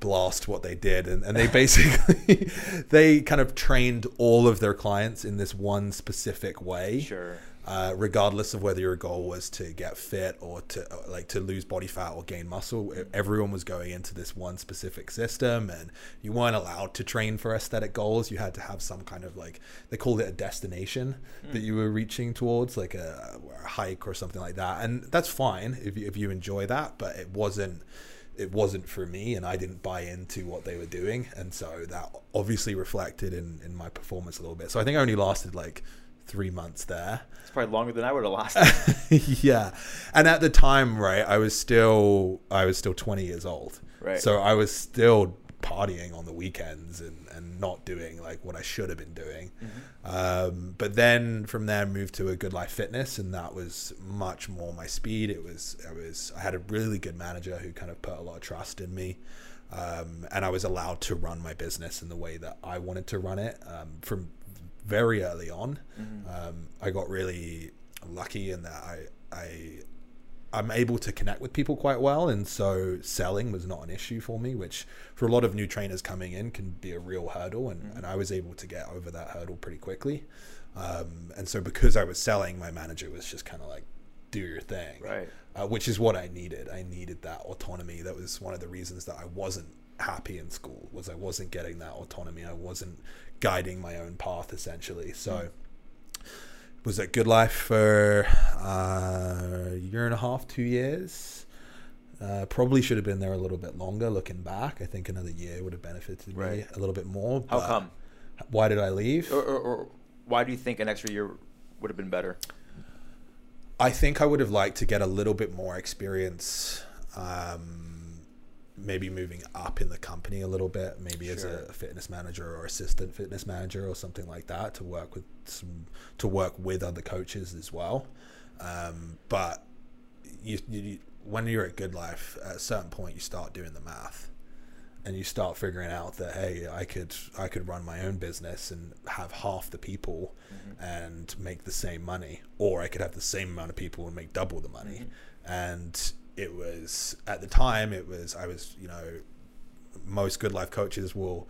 blast what they did, and, and they *laughs* basically they kind of trained all of their clients in this one specific way. Sure. Uh, regardless of whether your goal was to get fit or to uh, like to lose body fat or gain muscle, everyone was going into this one specific system, and you weren't allowed to train for aesthetic goals. You had to have some kind of like they called it a destination that you were reaching towards, like a, a hike or something like that, and that's fine if you, if you enjoy that, but it wasn't it wasn't for me and I didn't buy into what they were doing. And so that obviously reflected in, in my performance a little bit. So I think I only lasted like three months there. It's probably longer than I would have lasted. *laughs* yeah. And at the time right I was still I was still 20 years old. Right. so I was still partying on the weekends and, and not doing like what I should have been doing. Um, but then from there moved to a GoodLife fitness and that was much more my speed. It was I was I had a really good manager who kind of put a lot of trust in me. Um, and I was allowed to run my business in the way that I wanted to run it um, from very early on. Um, I got really lucky in that I, I I'm able to connect with people quite well, and so selling was not an issue for me, which for a lot of new trainers coming in can be a real hurdle, and, and I was able to get over that hurdle pretty quickly. Um, and so because I was selling, my manager was just kind of like, do your thing. Right. Uh, which is what I needed. I needed that autonomy. That was one of the reasons that I wasn't happy in school was I wasn't getting that autonomy. I wasn't guiding my own path essentially. So was at GoodLife for uh, a year and a half, two years. Uh, probably should have been there a little bit longer. Looking back, I think another year would have benefited me a little bit more. How come? Why did I leave? Or, or, or why do you think an extra year would have been better? I think I would have liked to get a little bit more experience. Um, maybe moving up in the company a little bit, maybe as a fitness manager or assistant fitness manager or something like that to work with some to work with other coaches as well. Um, but you, you, when you're at GoodLife, at a certain point, you start doing the math, and you start figuring out that hey, I could I could run my own business and have half the people and make the same money, or I could have the same amount of people and make double the money. And it was at the time, it was I was you know most GoodLife coaches will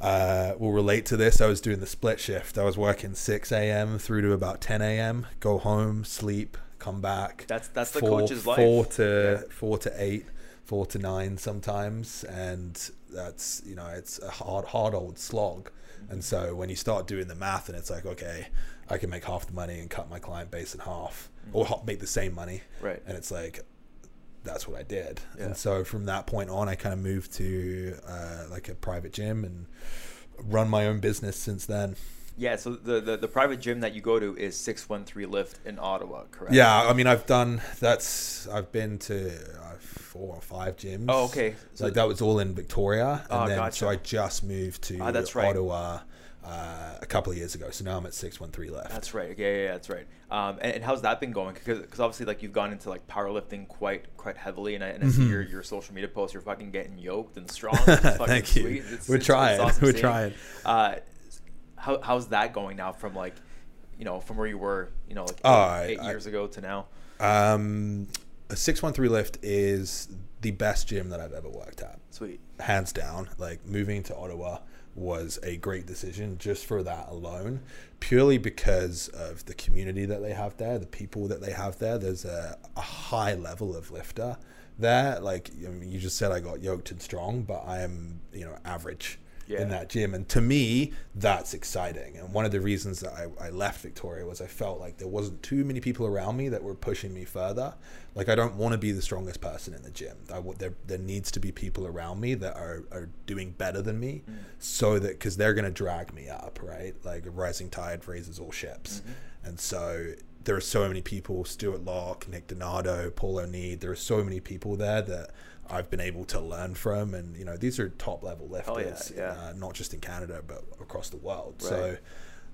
uh, will relate to this. I was doing the split shift. I was working 6 a.m. through to about 10 a.m. Go home, sleep, come back. That's- that's the four, coach's life. Four to Yeah. four to eight, four to nine sometimes, and that's you know it's a hard hard old slog. And so when you start doing the math, and it's like okay, I can make half the money and cut my client base in half, or make the same money, Right. and it's like that's what I did. Yeah. And so from that point on, I kind of moved to uh, like a private gym and run my own business since then. Yeah, so the, the, the private gym that you go to is 613 Lift in Ottawa, correct? Yeah, I mean, I've done that's. I've been to uh, four or five gyms. Oh, okay. So So- like that was all in Victoria, and Oh, then gotcha. so I just moved to Ah, that's right. Ottawa uh, a couple of years ago. So now I'm at six one three Lift. That's right. Yeah, yeah, yeah that's right. Um, and, and how's that been going? Because obviously, like you've gone into like powerlifting quite quite heavily, and I, and I see your, your social media posts. You're fucking getting yoked and *laughs* strong. Fucking Mm-hmm. Thank you. sweet. It's- We're it's- it's trying. awesome *laughs* We're seeing. trying. Uh, how, how's that going now? From like, you know, from where you were, you know, like eight, Oh, I- eight I- years ago to now. Um, a six one three lift is the best gym that I've ever worked at. Sweet. hands down like moving to ottawa was a great decision just for that alone purely because of the community that they have there the people that they have there. There's a, a high level of lifter there. Like I mean, you just said i got yoked and strong but i am you know average Yeah. in that gym. And to me that's exciting. And one of the reasons that I, I left victoria was i felt like there wasn't too many people around me that were pushing me further. Like i don't want to be the strongest person in the gym. I, there, there needs to be people around me that are, are doing better than me mm. so that because they're going to drag me up right? Like a rising tide raises all ships. Mm-hmm. And so there are so many people stuart locke nick donato paul o'need there are so many people there that I've been able to learn from, and you know these are top level Hell yeah, lifters, yeah. Uh, not just in Canada but across the world. Right. So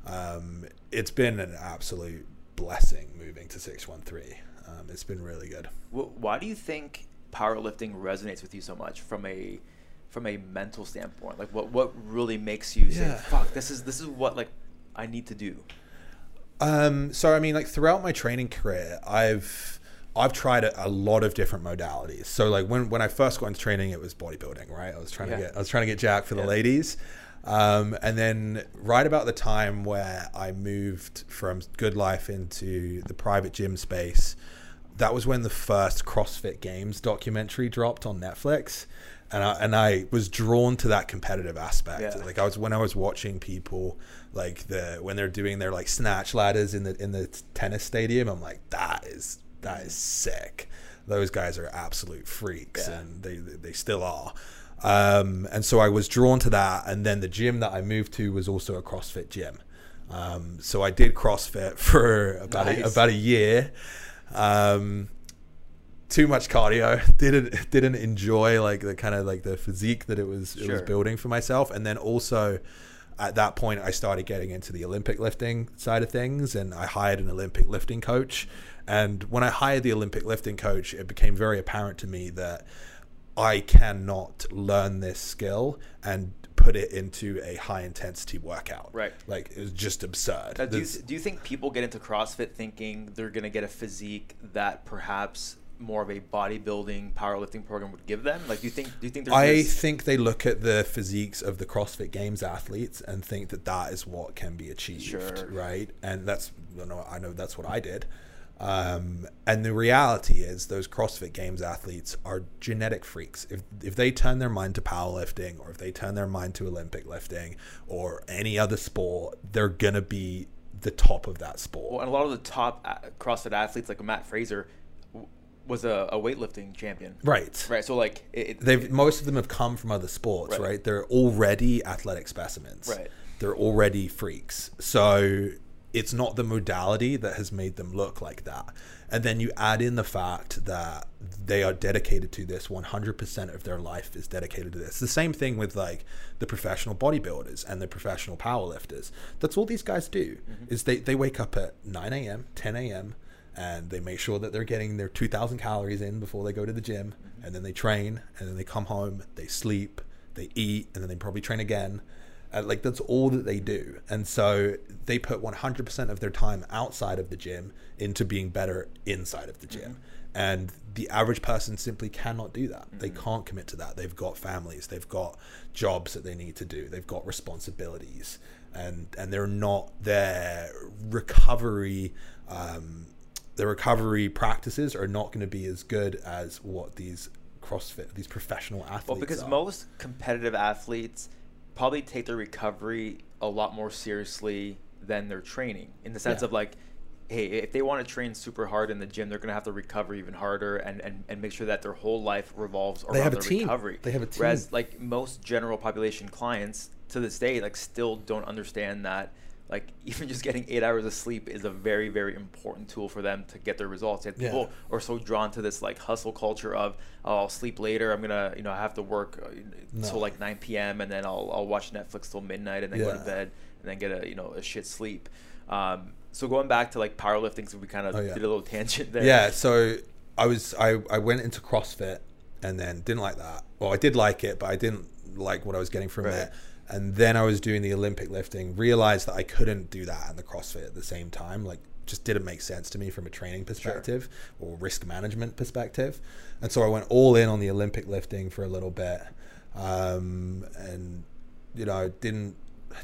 um, it's been an absolute blessing moving to six one three. Um, it's been really good. Why do you think powerlifting resonates with you so much from a from a mental standpoint? Like, what what really makes you say, "Fuck, this is this is what like I need to do." Um, so I mean, like throughout my training career, I've I've tried a, a lot of different modalities. So like when when I first got into training, it was bodybuilding, right? I was trying Yeah. to get I was trying to get jacked for the Yeah. ladies. Um, and then right about the time where I moved from GoodLife into the private gym space, that was when the first CrossFit Games documentary dropped on Netflix. And I, and I was drawn to that competitive aspect. Yeah. Like I was when I was watching people like the when they're doing their like snatch ladders in the in the tennis stadium, I'm like that is that is sick. Those guys are absolute freaks, Yeah. and they they still are. Um, and so I was drawn to that, and then the gym that I moved to was also a CrossFit gym. Um, so I did CrossFit *laughs* for about a, about a year. Um, too much cardio. *laughs* Didn't didn't enjoy like the kind of like the physique that it was it was building for myself, and then also at that point I started getting into the Olympic lifting side of things, and I hired an Olympic lifting coach. And when I hired the Olympic lifting coach, it became very apparent to me that I cannot learn this skill and put it into a high intensity workout. Right. Like it was just absurd. Now, do, you, do you think people get into CrossFit thinking they're going to get a physique that perhaps more of a bodybuilding powerlifting program would give them? Like, do you think do you think I this- think they look at the physiques of the CrossFit Games athletes and think that that is what can be achieved, Sure. right? And that's you know I know that's what I did. Um, and the reality is, those CrossFit Games athletes are genetic freaks. If if they turn their mind to powerlifting, or if they turn their mind to Olympic lifting, or any other sport, they're gonna be the top of that sport. Well, and a lot of the top CrossFit athletes, like Mat Fraser, was a, a weightlifting champion. Right. Right. So like it, it- They've most of them have come from other sports, Right. right? They're already athletic specimens. Right. They're already freaks. So it's not the modality that has made them look like that. And then you add in the fact that they are dedicated to this 100% of their life is dedicated to this. The same thing with like the professional bodybuilders and the professional powerlifters. That's all these guys do mm-hmm. is they, they wake up at 9 a.m., 10 a.m., and they make sure that they're getting their 2000 calories in before they go to the gym and then they train and then they come home they sleep they eat and then they probably train again. And like that's all that they do. And so they put 100% of their time outside of the gym into being better inside of the gym. Mm-hmm. And the average person simply cannot do that. They mm-hmm. can't commit to that. They've got families. They've got jobs that they need to do. They've got responsibilities. And and they're not their recovery um, the recovery practices are not going to be as good as what these CrossFit, these professional athletes. well because are. most competitive athletes probably take their recovery a lot more seriously than their training in the sense Yeah. of like hey if they want to train super hard in the gym they're going to have to recover even harder and, and, and make sure that their whole life revolves around They have a their team. recovery They have a whereas like most general population clients to this day like still don't understand that like *laughs* even just getting eight hours of sleep is a very very important tool for them to get their results and Yeah. people are so drawn to this like hustle culture of oh, I'll sleep later I'm gonna you know I have to work uh, No. till like 9 p.m. and then I'll, I'll watch Netflix till midnight and then go to bed and then get a you know a shit sleep um, so going back to like powerlifting so we kind of Oh, yeah. did a little *laughs* tangent there yeah, so I was I, I went into CrossFit and then didn't like that. Well, I did like it, but I didn't like what I was getting from Right. it. And then I was doing the Olympic lifting, realized that I couldn't do that and the CrossFit at the same time. Like, just didn't make sense to me from a training perspective or risk management perspective. And so I went all in on the Olympic lifting for a little bit. Um, and, you know, didn't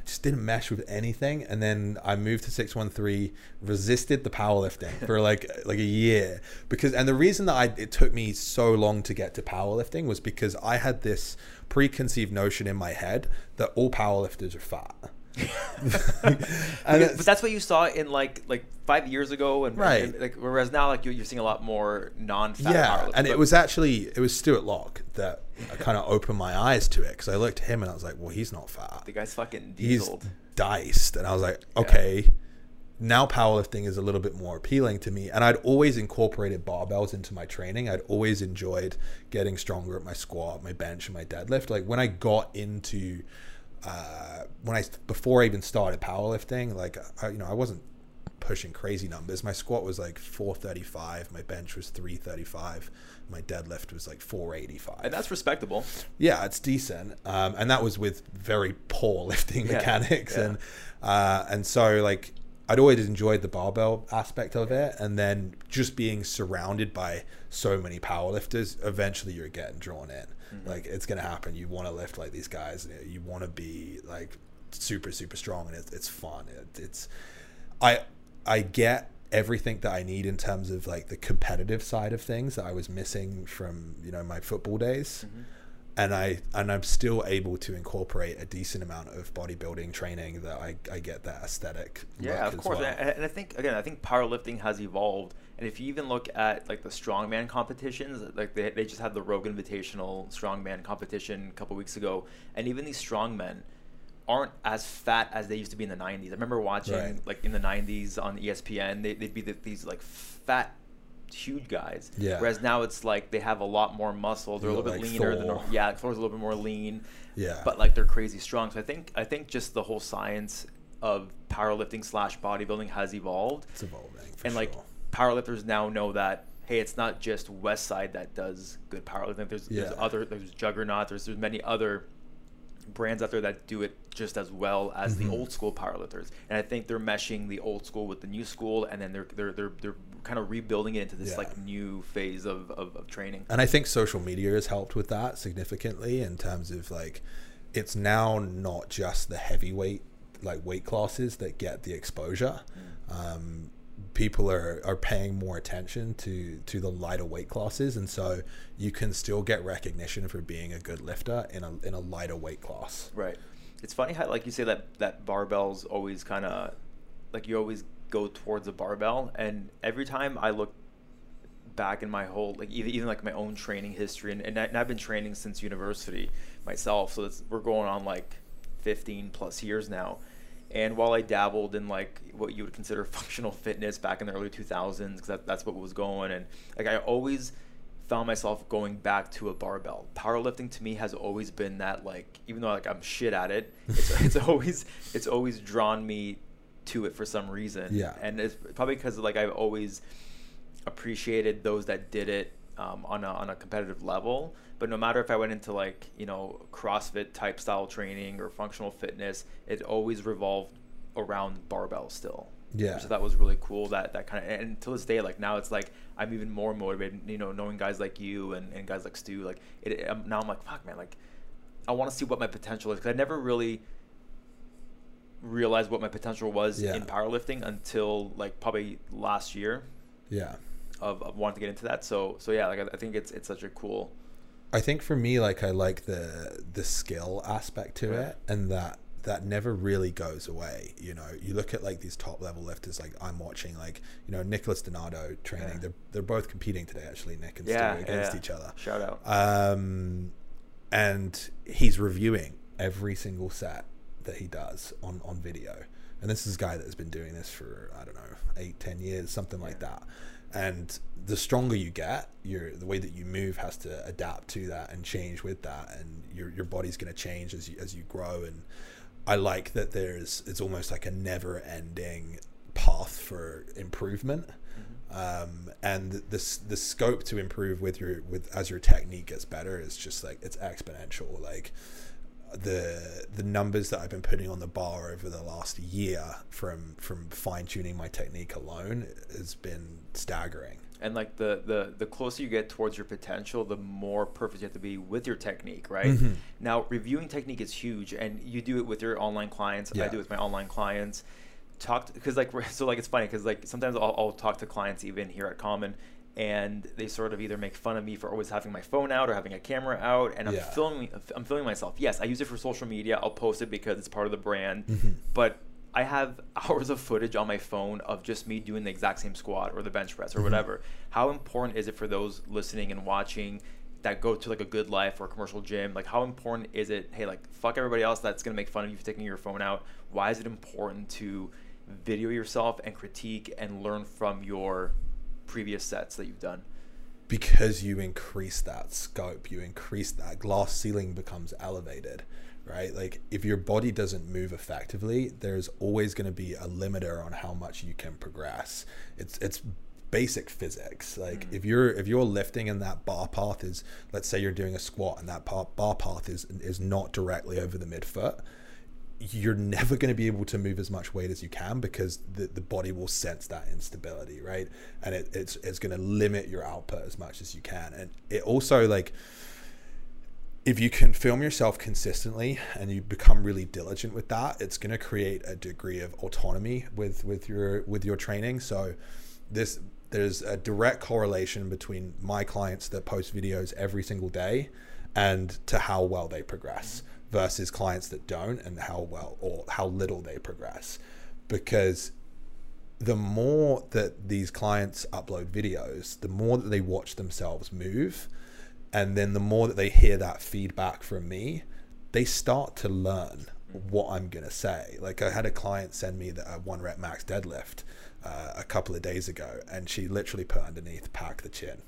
just didn't mesh with anything. And then i moved to 613 resisted the powerlifting for *laughs* like like a year. Because and the reason that i it took me so long to get to powerlifting was because i had this preconceived notion in my head that all powerlifters are fat. *laughs* Because- but that's what you saw in like like five years ago and, Right. and, like whereas now like you're, you're seeing a lot more non-fat yeah and it was actually it was stuart locke that kind of opened my eyes to it because i looked at him and i was like well he's not fat. The guy's fucking he's diced. And i was like okay now powerlifting is a little bit more appealing to me. And i'd always incorporated barbells into my training. I'd always enjoyed getting stronger at my squat my bench and my deadlift. Like when i got into uh, when i before i even started powerlifting like I, you know i wasn't pushing crazy numbers my squat was like 435 my bench was 335 my deadlift was like 485 and that's respectable yeah, it's decent, um, and that was with very poor *laughs* lifting Yeah, mechanics, yeah. and uh, and so like I'd always enjoyed the barbell aspect of it, and then just being surrounded by so many powerlifters, eventually you're getting drawn in. Mm-hmm. Like it's gonna happen. You want to lift like these guys. You want to be like super super strong, and it's it's fun. It, it's I I get everything that I need in terms of like the competitive side of things that I was missing from you know my football days, Mm-hmm. and I and I'm still able to incorporate a decent amount of bodybuilding training that I, I get that aesthetic. Yeah, of course. well. And, and I think again, I think powerlifting has evolved. And if you even look at like the strongman competitions, like they, they just had the Rogue Invitational strongman competition a couple weeks ago, and even these strongmen aren't as fat as they used to be in the 90s. I remember watching Right. like in the 90s on ESPN, they, they'd be the, these like fat huge guys. Yeah. Whereas now it's like they have a lot more muscle. They're a little bit like leaner. Than, Thor. yeah, Thor's a little bit more lean Yeah, but like they're crazy strong. So I think I think just the whole science of powerlifting slash bodybuilding has evolved, it's evolving. And like powerlifters now know that hey, it's not just Westside that does good powerlifting. There's, there's other there's Juggernaut. There's there's many other brands out there that do it just as well as Mhm. the old school powerlifters. And I think they're meshing the old school with the new school, and then they're they're they're, they're kind of rebuilding it into this Yeah. like new phase of, of, of training. And I think social media has helped with that significantly in terms of like it's now not just the heavyweight like weight classes that get the exposure. Um, people are, are paying more attention to to the lighter weight classes and so you can still get recognition for being a good lifter in a in a lighter weight class Right. It's funny how, like you say, that that barbell's always kind of like you always go towards a barbell, and every time I look back in my whole like even, even like my own training history, and, and, I, and I've been training since university myself, so we're going on like 15 plus years now. And while I dabbled in like what you would consider *laughs* functional fitness back in the early 2000s, because that, that's what was going, and like I always found myself going back to a barbell. Powerlifting to me has always been that like even though like I'm shit at it, *laughs* it's, it's always it's always drawn me to it for some reason. Yeah. And it's probably because like I've always appreciated those that did it um, on a on a competitive level. But no matter if I went into like you know CrossFit type style training or functional fitness, it always revolved around barbell still. Yeah. So that was really cool. That that kind of and to this day, like now it's like I'm even more motivated. You know, knowing guys like you and, and guys like Stu, like it, I'm, now I'm like fuck man, like I want to see what my potential is because I never really realized what my potential was Yeah. in powerlifting until like probably last year yeah of, of wanting to get into that. So so yeah, like I, I think it's it's such a cool. I think for me, like I like the the skill aspect to it, and that that never really goes away. You know, you look at like these top level lifters, like I'm watching, like you know Nicholas Donato training. Yeah. They're they're both competing today, actually, Nick and Yeah, Stu against yeah. each other. Shout out. Um, and he's reviewing every single set that he does on on video. And this is a guy that has been doing this for I don't know eight, ten years, something like that. And the stronger you get, your the way that you move has to adapt to that and change with that, and your your body's going to change as you as you grow. And I like that there's it's almost like a never ending path for improvement um, and the the scope to improve with your with as your technique gets better is just like it's exponential like the the numbers that I've been putting on the bar over the last year from from fine tuning my technique alone has been staggering. And like the, the the closer you get towards your potential the more perfect you have to be with your technique right? Mhm. now reviewing technique is huge and you do it with your online clients. I do it with my online clients. Talk because like *laughs* so like it's funny because like sometimes I'll, I'll talk to clients even here at common and they sort of either make fun of me for always having my phone out or having a camera out and i'm Yeah. filming i'm filming myself. Yes i use it for social media. I'll post it because it's part of the brand. Mhm. but I have *laughs* hours of footage on my phone of just me doing the exact same squat or the bench press or Mhm. whatever. How important is it for those listening and watching that go to like a GoodLife or a commercial gym? Like how important is it? Hey, like fuck everybody else that's gonna make fun of you for taking your phone out. Why is it important to video yourself and critique and learn from your previous sets that you've done? because you increase that scope, you increase that glass ceiling becomes elevated, right? Like if your body doesn't move effectively, there's always going to be a limiter on how much you can progress. It's it's basic physics. Like Mhm. if you're if you're lifting and that bar path is let's say you're doing a squat and that bar, bar path is is not directly over the midfoot, you're never going to be able to move as much weight as you can because the, the body will sense that instability right and it, it's it's going to limit your output as much as you can and it also like if you can film yourself consistently and you become really diligent with that it's going to create a degree of autonomy with with your with your training. So this there's a direct correlation between my clients that post videos every single day and to how well they progress versus clients that don't and how well or how little they progress. Because the more that these clients upload videos the more that they watch themselves move and then the more that they hear that feedback from me they start to learn what i'm going to say. Like i had a client send me the uh, one rep max deadlift uh, a couple of days ago and she literally put underneath pack the chin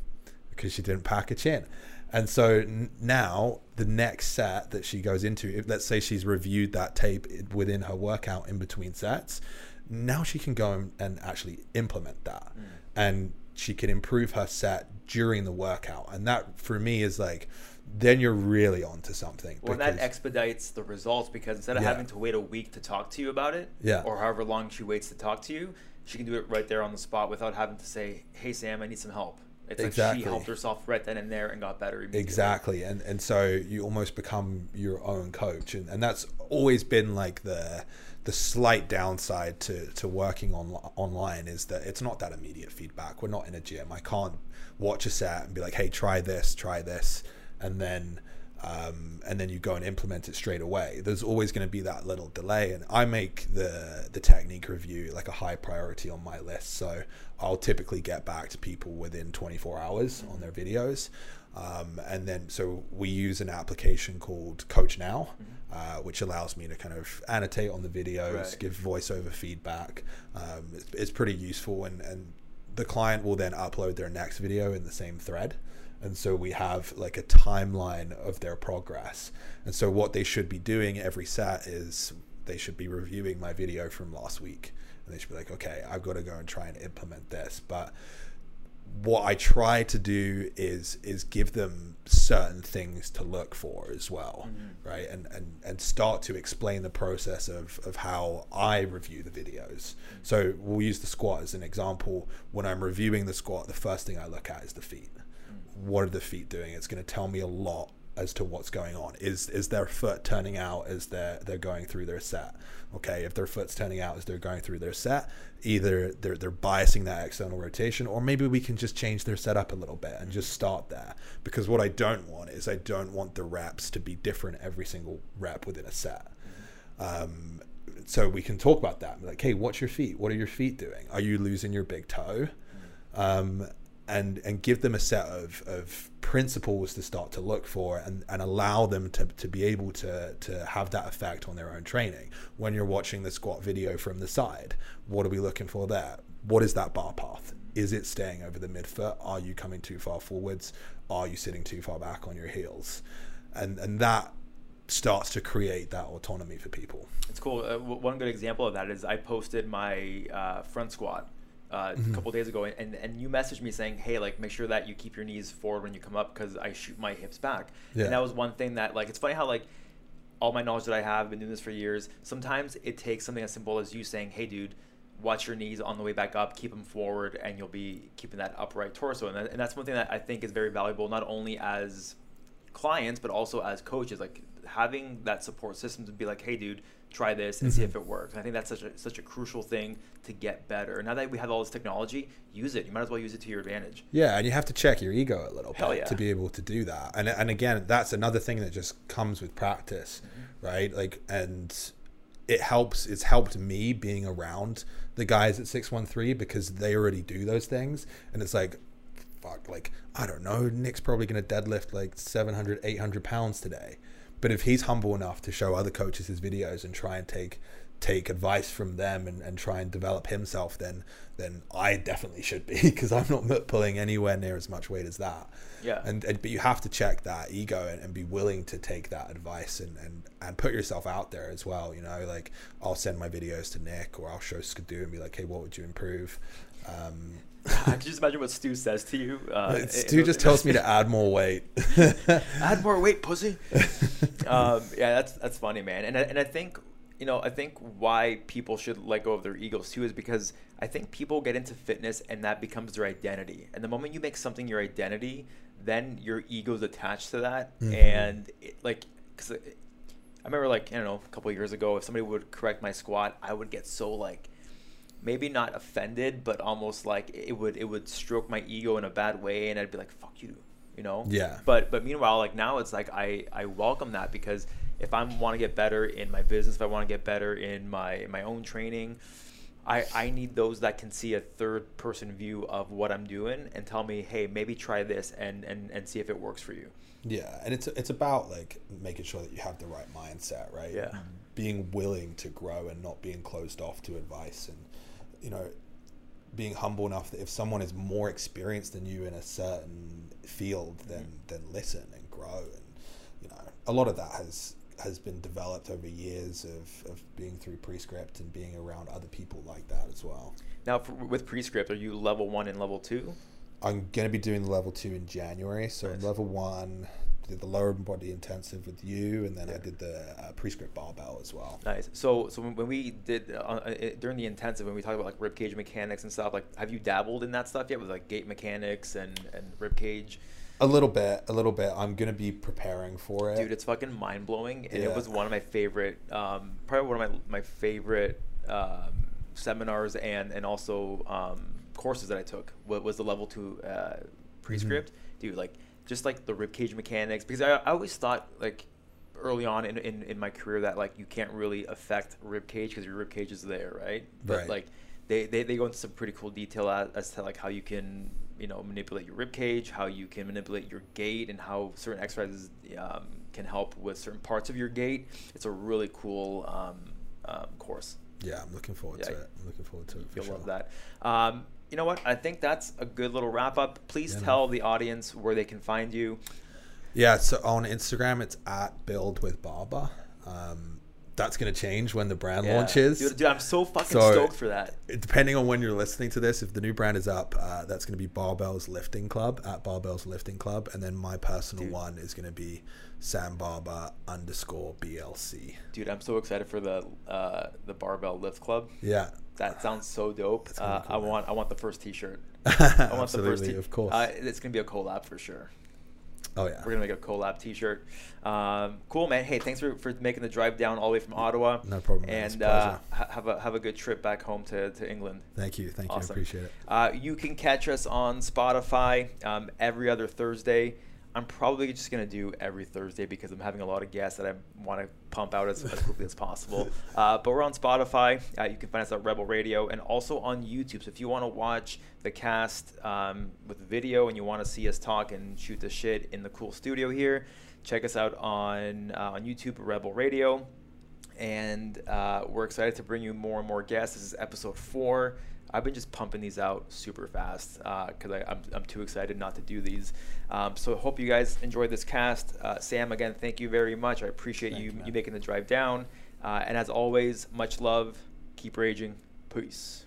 because she didn't pack a chin. And so n- now the next set that she goes into if let's say she's reviewed that tape within her workout in between sets now she can go and, and actually implement that. And she can improve her set during the workout and that for me is like then you're really onto something Well, that expedites the results because instead of Yeah. having to wait a week to talk to you about it, Yeah. or however long she waits to talk to you, she can do it right there on the spot without having to say, "Hey Sam, I need some help." It's like Exactly. she helped herself right then and there and got better. immediately. Exactly, and and so you almost become your own coach, and, and that's always been like the the slight downside to to working on online is that it's not that immediate feedback. We're not in a gym. I can't watch a set and be like, hey, try this, try this, and then. Um, and then you go and implement it straight away. There's always going to be that little delay, and I make the the technique review like a high priority on my list. So I'll typically get back to people within 24 hours on their videos. Um, and then, so we use an application called CoachNow, uh, which allows me to kind of annotate on the videos, Right. give voiceover feedback. Um, it's, it's pretty useful, and, and the client will then upload their next video in the same thread. And so we have like a timeline of their progress. And so what they should be doing every set is they should be reviewing my video from last week. And they should be like, okay, I've got to go and try and implement this. But what I try to do is is give them certain things to look for as well, mm-hmm. right? And, and and start to explain the process of of how I review the videos. Mm-hmm. So we'll use the squat as an example. When I'm reviewing the squat, the first thing I look at is the feet. What are the feet doing? It's going to tell me a lot as to what's going on. Is is their foot turning out as they're they're going through their set? Okay, if their foot's turning out as they're going through their set, either they're they're biasing that external rotation, or maybe we can just change their setup a little bit and just start there. Because what I don't want is I don't want the reps to be different every single rep within a set. Um, so we can talk about that. Like, hey, what's your feet? What are your feet doing? Are you losing your big toe? Um, and and give them a set of, of principles to start to look for and, and allow them to, to be able to, to have that effect on their own training. When you're watching the squat video from the side, what are we looking for there? What is that bar path? Is it staying over the midfoot? Are you coming too far forwards? Are you sitting too far back on your heels? And and that starts to create that autonomy for people. It's cool. Uh, one good example of that is I posted my uh, front squat uh, Mm-hmm. a couple days ago, and and you messaged me saying, "Hey, like make sure that you keep your knees forward when you come up because I shoot my hips back." Yeah. And that was one thing that like it's funny how like all my knowledge that I have been doing this for years. Sometimes it takes something as simple as you saying, "Hey, dude." Watch your knees on the way back up, keep them forward, and you'll be keeping that upright torso. And, that, and that's one thing that I think is very valuable, not only as clients but also as coaches like having that support system to be like hey dude try this and see Mhm. if it works and i think that's such a such a crucial thing to get better now that we have all this technology use it you might as well use it to your advantage Yeah, and you have to check your ego a little Hell bit yeah. to be able to do that. And and again, that's another thing that just comes with practice, Mm-hmm. right? Like and it helps it's helped me being around the guys at 613 because they already do those things and it's like fuck like I don't know, Nick's probably going to deadlift like 700 800 pounds today. But if he's humble enough to show other coaches his videos and try and take take advice from them and, and try and develop himself, then then I definitely should be *laughs* because I'm not pulling anywhere near as much weight as that. Yeah. And, and but you have to check that ego and, and be willing to take that advice and, and and put yourself out there as well. You know, like I'll send my videos to Nick or I'll show Skidoo and be like, hey, what would you improve? Um, *laughs* i can just imagine what stu says to you uh, Stu just tells me to add more weight. *laughs* add more weight, pussy. *laughs* um, yeah, that's that's funny, man. And I, and I think you know I think why people should let go of their egos too is because I think people get into fitness and that becomes their identity. And the moment you make something your identity, then your ego's attached to that, Mhm. and it, like because. I remember, like I don't know, a couple years ago, if somebody would correct my squat, I would get so like, maybe not offended, but almost like it would it would stroke my ego in a bad way, and I'd be like, "Fuck you," you know. Yeah. But but meanwhile, like now it's like I I welcome that because if I want to get better in my business, if I want to get better in my my own training, I I need those that can see a third person view of what I'm doing and tell me, hey, maybe try this and and and see if it works for you. Yeah, and it's it's about like making sure that you have the right mindset, right? Yeah. Being willing to grow and not being closed off to advice and you know being humble enough that if someone is more experienced than you in a certain field then mm. then listen and grow and you know a lot of that has has been developed over years of, of being through prescript and being around other people like that as well. Now for, with Prescript, are you level one and level two? I'm going to be doing level two in January. So Nice. level one, did the lower body intensive with you, and then I did the uh, prescript barbell as well. Nice. So, so when, we did uh, uh, during the intensive, when we talked about like rib cage mechanics and stuff, like have you dabbled in that stuff yet with like gait mechanics and and rib cage? A little bit, a little bit. I'm gonna be preparing for it, Dude, it's fucking mind blowing, and Yeah. it was one of my favorite, um, probably one of my my favorite um, seminars and and also um, courses that I took. What was the level two uh, prescript, dude? Like just like the rib cage mechanics, because I, I always thought like early on in, in, in my career that like you can't really affect rib cage because your rib cage is there, right? But Right. like they, they, they go into some pretty cool detail as, as to like how you can you know manipulate your rib cage, how you can manipulate your gait, and how certain exercises um, can help with certain parts of your gait. It's a really cool um, um, course. Yeah, I'm looking forward Yeah, to it. I'm looking forward to it You'll sure. love that. You know what? I think that's a good little wrap up. Please Yeah, tell the audience where they can find you. Yeah, so on Instagram it's at build with Barber. Um, that's gonna change when the brand Yeah. launches. Dude, dude, I'm so fucking So- stoked for that. Depending on when you're listening to this, if the new brand is up, uh, that's going to be Barbell's Lifting Club at Barbell's Lifting Club, and then my personal Dude. one is going to be Sam Barber underscore BLC. Dude, I'm so excited for the uh, the barbell lift club. Yeah, That sounds so dope. Uh, cool, I man. want I want the first T-shirt. *laughs* I want the first. T- of course. Uh, it's gonna be a collab for sure. oh yeah, We're gonna make a collab T-shirt. Um, cool, man. Hey, thanks for, for making the drive down all the way from Ottawa. No problem, And uh, ha- have a have a good trip back home to, to England. Thank you, thank you, I appreciate it. Uh, you can catch us on Spotify um, every other Thursday. I'm probably just gonna do every Thursday because I'm having a lot of guests that I want to pump out as, as quickly as possible. *laughs* Uh, but we're on Spotify. Uh, you can find us at Rebel Radio and also on YouTube. So if you want to watch the cast um, with video and you want to see us talk and shoot the shit in the cool studio here, check us out on uh, on YouTube, Rebel Radio and uh, we're excited to bring you more and more guests. This is episode four. I've been just pumping these out super fast because I I'm, I'm too excited not to do these. Um, so hope you guys enjoyed this cast. Uh, Sam, again, thank you very much. I appreciate Thank you you, man. you making the drive down. Uh, and as always, much love. Keep raging. Peace.